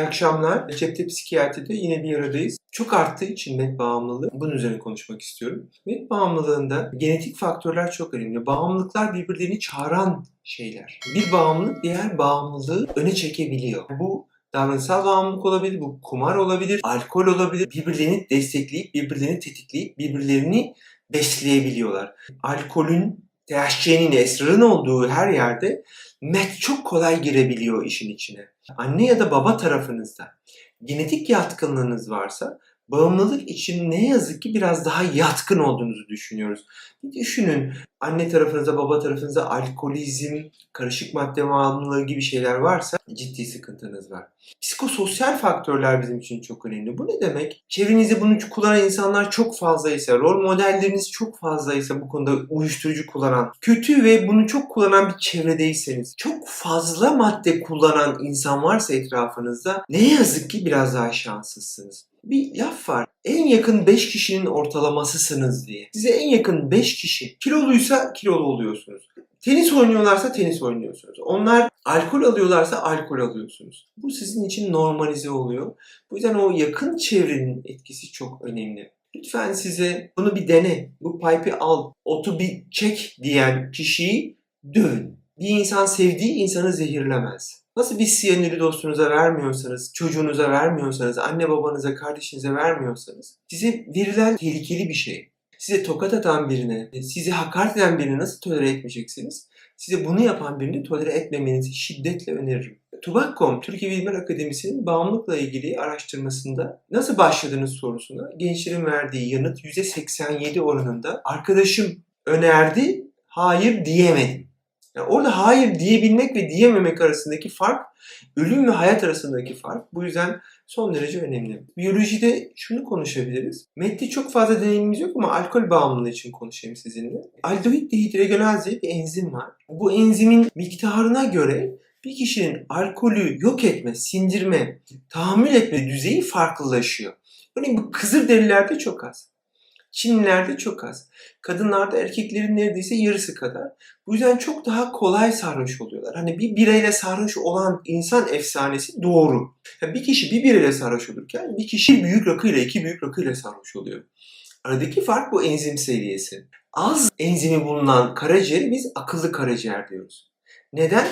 İyi akşamlar. Cepte Psikiyatri'de yine bir aradayız. Çok arttığı için met bağımlılığı, bunun üzerine konuşmak istiyorum. Met bağımlılığında genetik faktörler çok önemli. Bağımlılıklar birbirlerini çağıran şeyler. Bir bağımlılık diğer bağımlılığı öne çekebiliyor. Bu davranışsal bağımlılık olabilir, bu kumar olabilir, alkol olabilir. Birbirlerini destekleyip, birbirlerini tetikleyip, birbirlerini besleyebiliyorlar. Alkolün, THC'nin, esrarın olduğu her yerde met çok kolay girebiliyor işin içine. Anne ya da baba tarafınızda genetik yatkınlığınız varsa bağımlılık için ne yazık ki biraz daha yatkın olduğunuzu düşünüyoruz. Bir düşünün anne tarafınıza baba tarafınıza alkolizm, karışık madde bağımlılığı gibi şeyler varsa ciddi sıkıntınız var. Psikososyal faktörler bizim için çok önemli. Bu ne demek? Çevrenizde bunu kullanan insanlar çok fazlaysa, rol modelleriniz çok fazlaysa bu konuda uyuşturucu kullanan, kötü ve bunu çok kullanan bir çevredeyseniz, çok fazla madde kullanan insan varsa etrafınızda ne yazık ki biraz daha şanslısınız bir laf var. En yakın 5 kişinin ortalamasısınız diye. Size en yakın 5 kişi kiloluysa kilolu oluyorsunuz. Tenis oynuyorlarsa tenis oynuyorsunuz. Onlar alkol alıyorlarsa alkol alıyorsunuz. Bu sizin için normalize oluyor. Bu yüzden o yakın çevrenin etkisi çok önemli. Lütfen size bunu bir dene. Bu pipe'i al, otu bir çek diyen kişiyi dövün. Bir insan sevdiği insanı zehirlemez. Nasıl bir siyanürü dostunuza vermiyorsanız, çocuğunuza vermiyorsanız, anne babanıza, kardeşinize vermiyorsanız size verilen tehlikeli bir şey. Size tokat atan birine, sizi hakaret eden birine nasıl tolere etmeyeceksiniz? Size bunu yapan birini tolere etmemenizi şiddetle öneririm. Tubak.com, Türkiye Bilimler Akademisi'nin bağımlılıkla ilgili araştırmasında nasıl başladınız sorusuna gençlerin verdiği yanıt %87 oranında arkadaşım önerdi, hayır diyemedim. Yani orada hayır diyebilmek ve diyememek arasındaki fark, ölüm ve hayat arasındaki fark. Bu yüzden son derece önemli. Biyolojide şunu konuşabiliriz. Mette çok fazla deneyimimiz yok ama alkol bağımlılığı için konuşayım sizinle. Aldehyit dehidrogenaz diye bir enzim var. Bu enzimin miktarına göre bir kişinin alkolü yok etme, sindirme, tahammül etme düzeyi farklılaşıyor. Örneğin bu kızır derilerde çok az. Çinlilerde çok az. Kadınlarda erkeklerin neredeyse yarısı kadar. Bu yüzden çok daha kolay sarhoş oluyorlar. Hani bir bireyle sarhoş olan insan efsanesi doğru. Yani bir kişi bir bireyle sarhoş olurken bir kişi büyük rakıyla iki büyük rakıyla sarhoş oluyor. Aradaki fark bu enzim seviyesi. Az enzimi bulunan karaciğeri biz akıllı karaciğer diyoruz. Neden?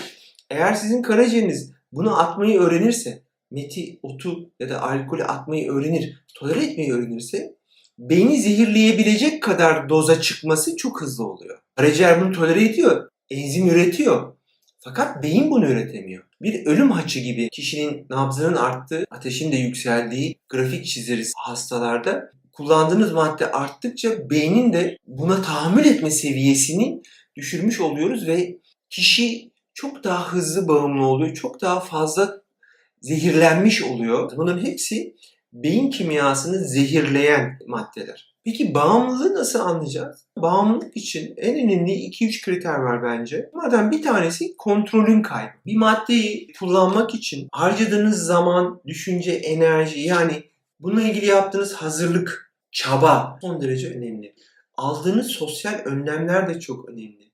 Eğer sizin karaciğeriniz bunu atmayı öğrenirse, meti, otu ya da alkolü atmayı öğrenir, tolere etmeyi öğrenirse beyni zehirleyebilecek kadar doza çıkması çok hızlı oluyor. Karaciğer bunu tolere ediyor, enzim üretiyor. Fakat beyin bunu üretemiyor. Bir ölüm haçı gibi kişinin nabzının arttığı, ateşin de yükseldiği grafik çizeriz hastalarda. Kullandığınız madde arttıkça beynin de buna tahammül etme seviyesini düşürmüş oluyoruz ve kişi çok daha hızlı bağımlı oluyor, çok daha fazla zehirlenmiş oluyor. Bunun hepsi beyin kimyasını zehirleyen maddeler. Peki bağımlılığı nasıl anlayacağız? Bağımlılık için en önemli 2-3 kriter var bence. Bunlardan bir tanesi kontrolün kaybı. Bir maddeyi kullanmak için harcadığınız zaman, düşünce, enerji yani bununla ilgili yaptığınız hazırlık, çaba son derece önemli. Aldığınız sosyal önlemler de çok önemli.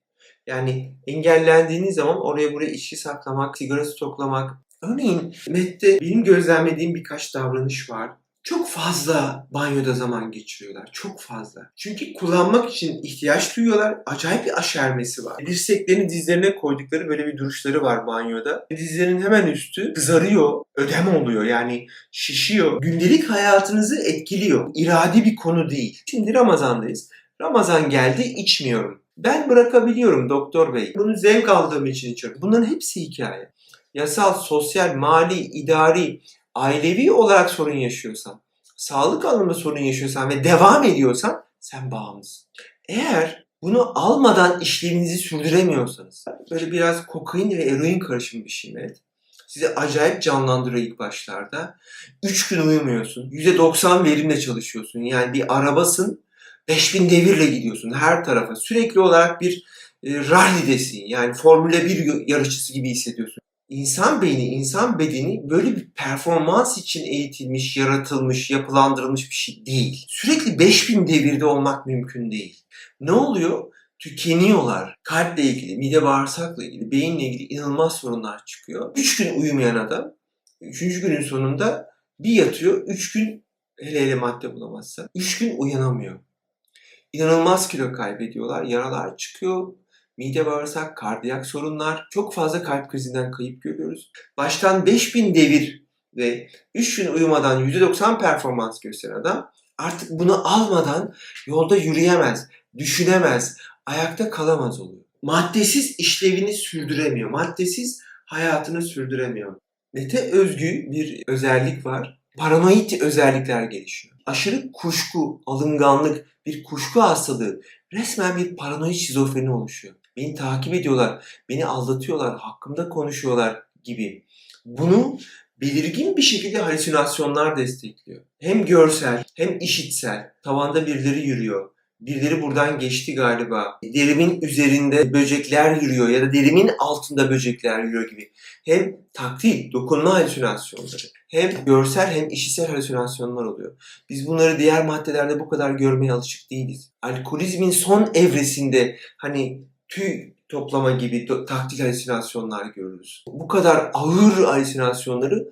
Yani engellendiğiniz zaman oraya buraya içki saklamak, sigara stoklamak, Örneğin MET'te benim gözlemlediğim birkaç davranış var. Çok fazla banyoda zaman geçiriyorlar. Çok fazla. Çünkü kullanmak için ihtiyaç duyuyorlar. Acayip bir aşermesi var. Dirseklerini dizlerine koydukları böyle bir duruşları var banyoda. Dizlerin hemen üstü kızarıyor. Ödem oluyor. Yani şişiyor. Gündelik hayatınızı etkiliyor. İradi bir konu değil. Şimdi Ramazan'dayız. Ramazan geldi içmiyorum. Ben bırakabiliyorum doktor bey. Bunu zevk aldığım için içiyorum. Bunların hepsi hikaye yasal, sosyal, mali, idari, ailevi olarak sorun yaşıyorsan, sağlık alanında sorun yaşıyorsan ve devam ediyorsan sen bağımlısın. Eğer bunu almadan işleminizi sürdüremiyorsanız, böyle biraz kokain ve eroin karışımı bir şey evet. Sizi acayip canlandırıyor ilk başlarda. 3 gün uyumuyorsun. %90 verimle çalışıyorsun. Yani bir arabasın 5000 devirle gidiyorsun her tarafa. Sürekli olarak bir e, rallidesin. Yani Formula 1 yarışçısı gibi hissediyorsun. İnsan beyni, insan bedeni böyle bir performans için eğitilmiş, yaratılmış, yapılandırılmış bir şey değil. Sürekli 5000 devirde olmak mümkün değil. Ne oluyor? Tükeniyorlar. Kalple ilgili, mide bağırsakla ilgili, beyinle ilgili inanılmaz sorunlar çıkıyor. 3 gün uyumayan adam Üçüncü günün sonunda bir yatıyor. Üç gün hele hele madde bulamazsa. Üç gün uyanamıyor. İnanılmaz kilo kaybediyorlar. Yaralar çıkıyor. Mide bağırsak, kardiyak sorunlar. Çok fazla kalp krizinden kayıp görüyoruz. Baştan 5000 devir ve 3 gün uyumadan %90 performans gösteren adam artık bunu almadan yolda yürüyemez, düşünemez, ayakta kalamaz oluyor. Maddesiz işlevini sürdüremiyor. Maddesiz hayatını sürdüremiyor. Mete özgü bir özellik var. Paranoid özellikler gelişiyor. Aşırı kuşku, alınganlık, bir kuşku hastalığı, resmen bir paranoid şizofreni oluşuyor. Beni takip ediyorlar, beni aldatıyorlar, hakkımda konuşuyorlar gibi. Bunu belirgin bir şekilde halüsinasyonlar destekliyor. Hem görsel hem işitsel. Tavanda birileri yürüyor. Birileri buradan geçti galiba. Derimin üzerinde böcekler yürüyor ya da derimin altında böcekler yürüyor gibi. Hem taktil, dokunma halüsinasyonları, hem görsel hem işitsel halüsinasyonlar oluyor. Biz bunları diğer maddelerde bu kadar görmeye alışık değiliz. Alkolizmin son evresinde hani tüy toplama gibi taktil halüsinasyonlar görürüz. Bu kadar ağır halüsinasyonları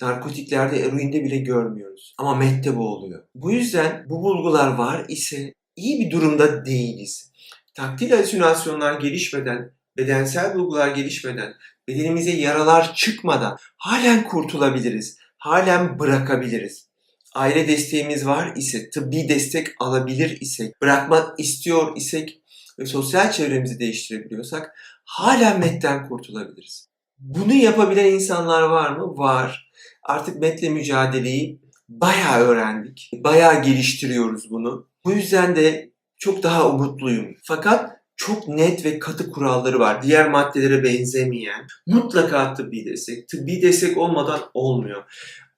narkotiklerde, eroinde bile görmüyoruz. Ama mette bu oluyor. Bu yüzden bu bulgular var ise iyi bir durumda değiliz. Taktil halüsinasyonlar gelişmeden, bedensel bulgular gelişmeden, bedenimize yaralar çıkmadan halen kurtulabiliriz. Halen bırakabiliriz. Aile desteğimiz var ise, tıbbi destek alabilir isek, bırakmak istiyor isek ve sosyal çevremizi değiştirebiliyorsak hala MET'ten kurtulabiliriz. Bunu yapabilen insanlar var mı? Var. Artık MET'le mücadeleyi bayağı öğrendik. Bayağı geliştiriyoruz bunu. Bu yüzden de çok daha umutluyum. Fakat çok net ve katı kuralları var. Diğer maddelere benzemeyen. Mutlaka tıbbi destek. Tıbbi destek olmadan olmuyor.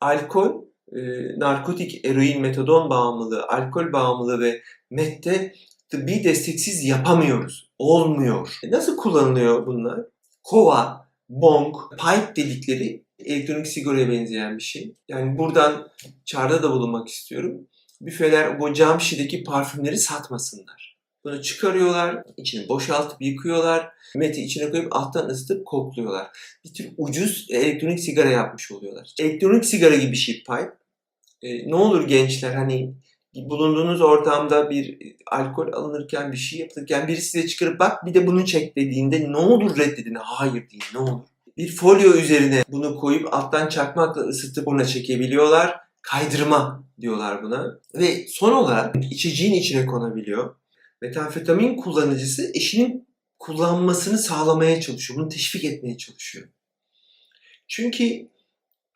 Alkol, e, narkotik, eroin, metadon bağımlılığı, alkol bağımlılığı ve MET'te tıbbi desteksiz yapamıyoruz. Olmuyor. E nasıl kullanılıyor bunlar? Kova, bong, pipe dedikleri elektronik sigaraya benzeyen bir şey. Yani buradan çağrıda da bulunmak istiyorum. Büfeler bu cam şişedeki parfümleri satmasınlar. Bunu çıkarıyorlar, içini boşaltıp yıkıyorlar, meti içine koyup alttan ısıtıp kokluyorlar. Bir tür ucuz elektronik sigara yapmış oluyorlar. Elektronik sigara gibi bir şey pipe. E, ne olur gençler hani bulunduğunuz ortamda bir alkol alınırken bir şey yapılırken birisi size çıkarıp bak bir de bunu çek dediğinde ne olur reddedin. Hayır deyin ne olur. Bir folyo üzerine bunu koyup alttan çakmakla ısıtıp buna çekebiliyorlar. Kaydırma diyorlar buna. Ve son olarak içeceğin içine konabiliyor. Metamfetamin kullanıcısı eşinin kullanmasını sağlamaya çalışıyor. Bunu teşvik etmeye çalışıyor. Çünkü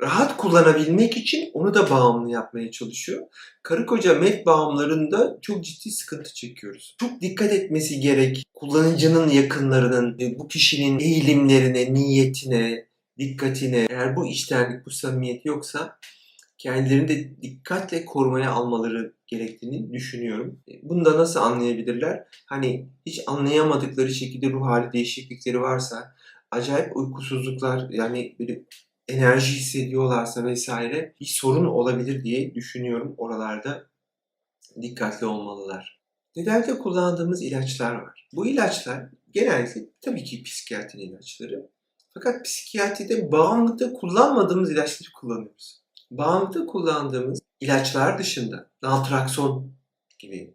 rahat kullanabilmek için onu da bağımlı yapmaya çalışıyor. Karı koca met bağımlarında çok ciddi sıkıntı çekiyoruz. Çok dikkat etmesi gerek kullanıcının yakınlarının, e, bu kişinin eğilimlerine, niyetine, dikkatine. Eğer bu içtenlik, bu samimiyet yoksa kendilerini de dikkatle korumaya almaları gerektiğini düşünüyorum. E, bunu da nasıl anlayabilirler? Hani hiç anlayamadıkları şekilde ruh hali değişiklikleri varsa, acayip uykusuzluklar yani böyle enerji hissediyorlarsa vesaire bir sorun olabilir diye düşünüyorum oralarda dikkatli olmalılar. Tedavide kullandığımız ilaçlar var. Bu ilaçlar genellikle tabii ki psikiyatri ilaçları. Fakat psikiyatride bağımlılıkta kullanmadığımız ilaçları kullanıyoruz. Bağımlılıkta kullandığımız ilaçlar dışında naltrakson gibi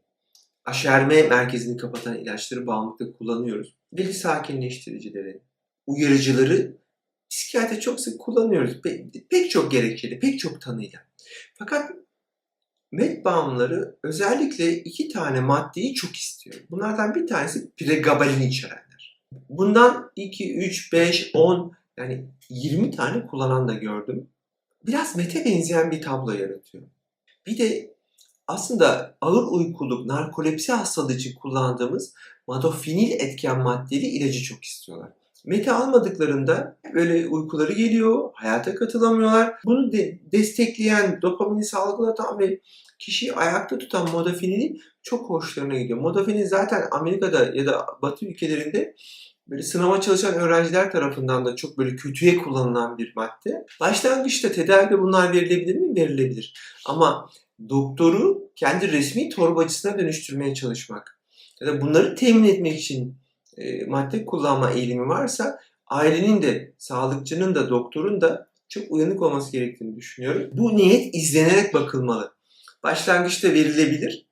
aşerme merkezini kapatan ilaçları bağımlılıkta kullanıyoruz. Deli sakinleştiricileri, uyarıcıları psikiyatri çok sık kullanıyoruz. Pe- pek çok gerekçeli, pek çok tanıyla. Fakat med bağımlıları özellikle iki tane maddeyi çok istiyor. Bunlardan bir tanesi pregabalin içerenler. Bundan 2, 3, 5, 10 yani 20 tane kullanan da gördüm. Biraz mete benzeyen bir tablo yaratıyor. Bir de aslında ağır uykuluk, narkolepsi hastalığı için kullandığımız modafinil etken maddeli ilacı çok istiyorlar. Mete almadıklarında böyle uykuları geliyor, hayata katılamıyorlar. Bunu de destekleyen, dopamini salgılatan ve kişiyi ayakta tutan modafininin çok hoşlarına gidiyor. Modafinil zaten Amerika'da ya da Batı ülkelerinde böyle sınava çalışan öğrenciler tarafından da çok böyle kötüye kullanılan bir madde. Başlangıçta tedavide bunlar verilebilir mi? Verilebilir. Ama doktoru kendi resmi torbacısına dönüştürmeye çalışmak ya da bunları temin etmek için e, madde kullanma eğilimi varsa ailenin de, sağlıkçının da, doktorun da çok uyanık olması gerektiğini düşünüyorum. Bu niyet izlenerek bakılmalı. Başlangıçta verilebilir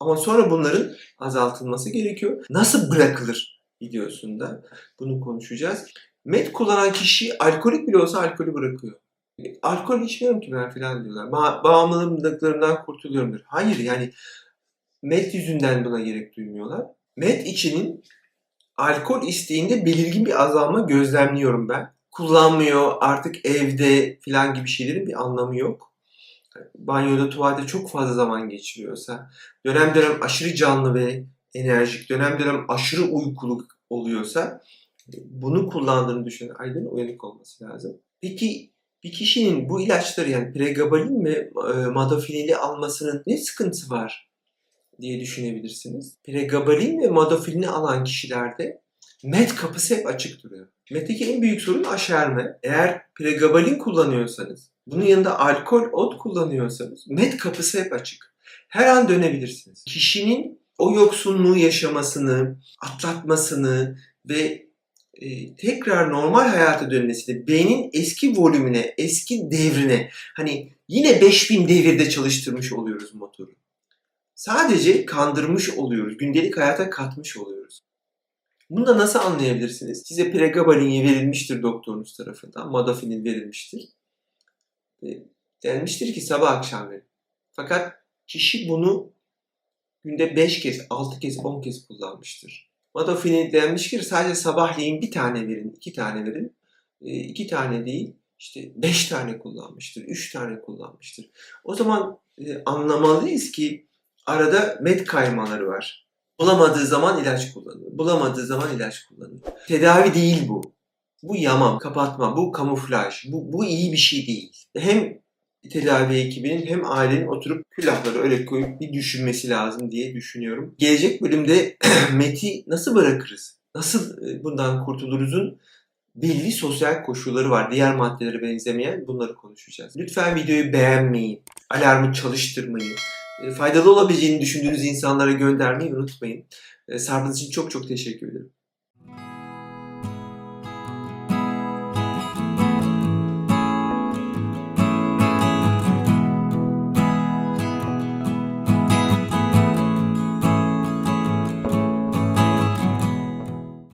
ama sonra bunların azaltılması gerekiyor. Nasıl bırakılır videosunda bunu konuşacağız. Met kullanan kişi alkolik bile olsa alkolü bırakıyor. E, Alkol içmiyorum ki ben falan diyorlar. Ba- bağımlılıklarından kurtuluyorum diyor. Hayır yani met yüzünden buna gerek duymuyorlar. Met içinin alkol isteğinde belirgin bir azalma gözlemliyorum ben. Kullanmıyor artık evde falan gibi şeylerin bir anlamı yok. Banyoda, tuvalete çok fazla zaman geçiriyorsa, dönem dönem aşırı canlı ve enerjik, dönem dönem aşırı uykulu oluyorsa bunu kullandığını düşünen aydın uyanık olması lazım. Peki bir kişinin bu ilaçları yani pregabalin ve e, almasının ne sıkıntısı var diye düşünebilirsiniz. Pregabalin ve modafilini alan kişilerde met kapısı hep açık duruyor. MET'teki en büyük sorun aşerme. Eğer pregabalin kullanıyorsanız, bunun yanında alkol, ot kullanıyorsanız met kapısı hep açık. Her an dönebilirsiniz. Kişinin o yoksunluğu yaşamasını, atlatmasını ve e, tekrar normal hayata dönmesini, beynin eski volümüne, eski devrine, hani yine 5000 devirde çalıştırmış oluyoruz motoru. Sadece kandırmış oluyoruz, gündelik hayata katmış oluyoruz. Bunu da nasıl anlayabilirsiniz? Size pregabalin verilmiştir doktorunuz tarafından, modafinil verilmiştir. E, denmiştir ki sabah akşam verin. Fakat kişi bunu günde 5 kez, 6 kez, 10 kez kullanmıştır. Modafinil denmiş ki sadece sabahleyin bir tane verin, iki tane verin. E, iki tane değil, işte 5 tane kullanmıştır, 3 tane kullanmıştır. O zaman e, anlamalıyız ki arada met kaymaları var. Bulamadığı zaman ilaç kullanıyor. Bulamadığı zaman ilaç kullanıyor. Tedavi değil bu. Bu yamam, kapatma, bu kamuflaj. Bu, bu iyi bir şey değil. Hem tedavi ekibinin hem ailenin oturup külahları öyle koyup bir düşünmesi lazım diye düşünüyorum. Gelecek bölümde MET'i nasıl bırakırız? Nasıl e, bundan kurtuluruzun belli sosyal koşulları var. Diğer maddelere benzemeyen bunları konuşacağız. Lütfen videoyu beğenmeyi, alarmı çalıştırmayı, faydalı olabileceğini düşündüğünüz insanlara göndermeyi unutmayın. E, Sabrınız için çok çok teşekkür ederim.